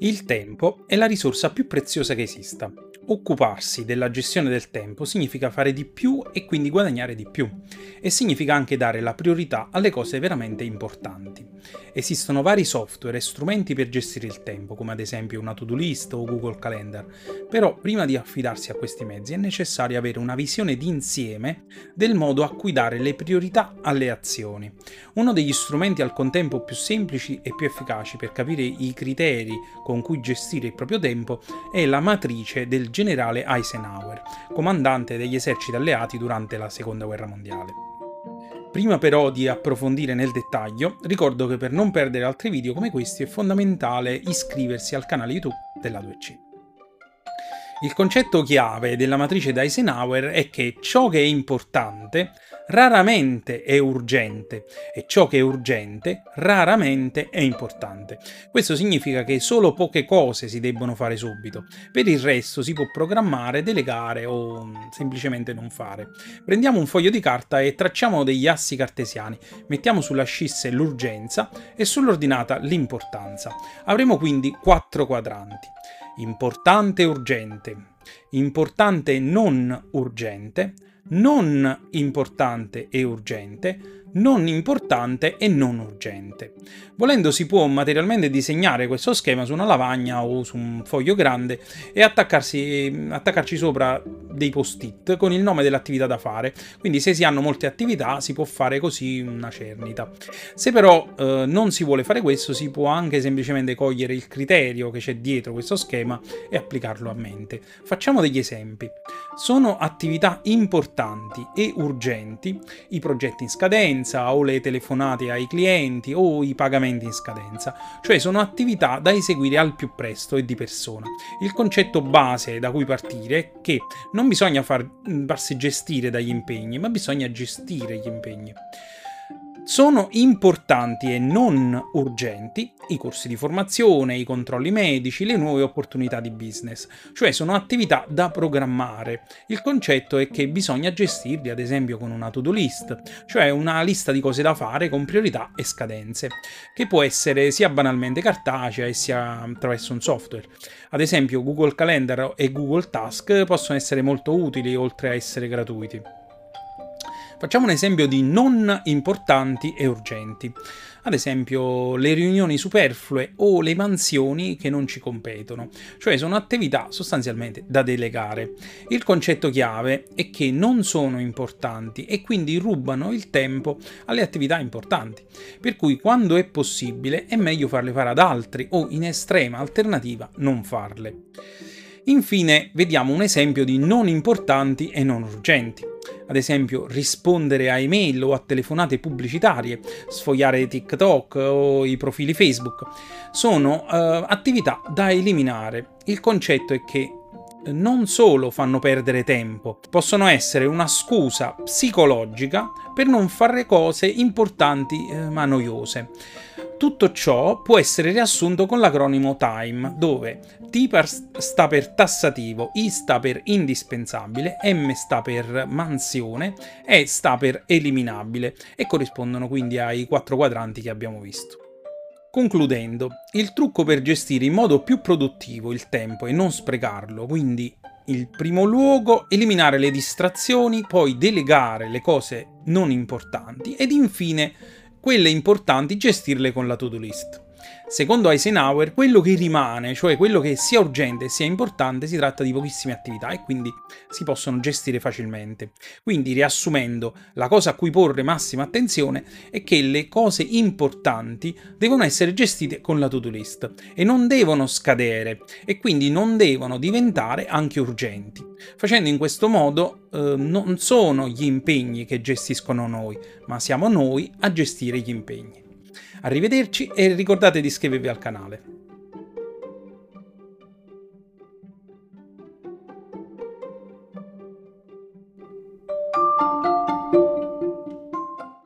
Il tempo è la risorsa più preziosa che esista. Occuparsi della gestione del tempo significa fare di più e quindi guadagnare di più e significa anche dare la priorità alle cose veramente importanti. Esistono vari software e strumenti per gestire il tempo, come ad esempio una to-do list o Google Calendar, però prima di affidarsi a questi mezzi è necessario avere una visione d'insieme del modo a cui dare le priorità alle azioni. Uno degli strumenti al contempo più semplici e più efficaci per capire i criteri con cui gestire il proprio tempo è la matrice del generale Eisenhower, comandante degli eserciti alleati durante la Seconda Guerra Mondiale. Prima però di approfondire nel dettaglio, ricordo che per non perdere altri video come questi è fondamentale iscriversi al canale YouTube della 2C. Il concetto chiave della matrice di Eisenhower è che ciò che è importante raramente è urgente e ciò che è urgente raramente è importante. Questo significa che solo poche cose si debbono fare subito, per il resto si può programmare, delegare o mm, semplicemente non fare. Prendiamo un foglio di carta e tracciamo degli assi cartesiani, mettiamo sulla scisse l'urgenza e sull'ordinata l'importanza. Avremo quindi quattro quadranti. Importante urgente, importante non urgente, non importante e urgente, non importante e non urgente. Volendo si può materialmente disegnare questo schema su una lavagna o su un foglio grande e attaccarci sopra dei post-it con il nome dell'attività da fare. Quindi se si hanno molte attività si può fare così una cernita. Se però eh, non si vuole fare questo si può anche semplicemente cogliere il criterio che c'è dietro questo schema e applicarlo a mente. Facciamo degli esempi. Sono attività importanti e urgenti i progetti in scadenza o le telefonate ai clienti o i pagamenti in scadenza, cioè sono attività da eseguire al più presto e di persona. Il concetto base da cui partire è che non bisogna far, farsi gestire dagli impegni, ma bisogna gestire gli impegni. Sono importanti e non urgenti i corsi di formazione, i controlli medici, le nuove opportunità di business, cioè sono attività da programmare. Il concetto è che bisogna gestirli ad esempio con una to-do list, cioè una lista di cose da fare con priorità e scadenze, che può essere sia banalmente cartacea sia attraverso un software. Ad esempio Google Calendar e Google Task possono essere molto utili oltre a essere gratuiti. Facciamo un esempio di non importanti e urgenti. Ad esempio le riunioni superflue o le mansioni che non ci competono, cioè sono attività sostanzialmente da delegare. Il concetto chiave è che non sono importanti e quindi rubano il tempo alle attività importanti, per cui quando è possibile è meglio farle fare ad altri o in estrema alternativa non farle. Infine vediamo un esempio di non importanti e non urgenti ad esempio rispondere a email o a telefonate pubblicitarie, sfogliare TikTok o i profili Facebook, sono uh, attività da eliminare. Il concetto è che non solo fanno perdere tempo, possono essere una scusa psicologica per non fare cose importanti eh, ma noiose. Tutto ciò può essere riassunto con l'acronimo TIME, dove T sta per tassativo, I sta per indispensabile, M sta per mansione, E sta per eliminabile e corrispondono quindi ai quattro quadranti che abbiamo visto. Concludendo, il trucco per gestire in modo più produttivo il tempo e non sprecarlo, quindi in primo luogo eliminare le distrazioni, poi delegare le cose non importanti ed infine quelle importanti gestirle con la to-do list. Secondo Eisenhower, quello che rimane, cioè quello che sia urgente sia importante, si tratta di pochissime attività e quindi si possono gestire facilmente. Quindi, riassumendo, la cosa a cui porre massima attenzione è che le cose importanti devono essere gestite con la to-do list e non devono scadere e quindi non devono diventare anche urgenti. Facendo in questo modo eh, non sono gli impegni che gestiscono noi, ma siamo noi a gestire gli impegni. Arrivederci e ricordate di iscrivervi al canale.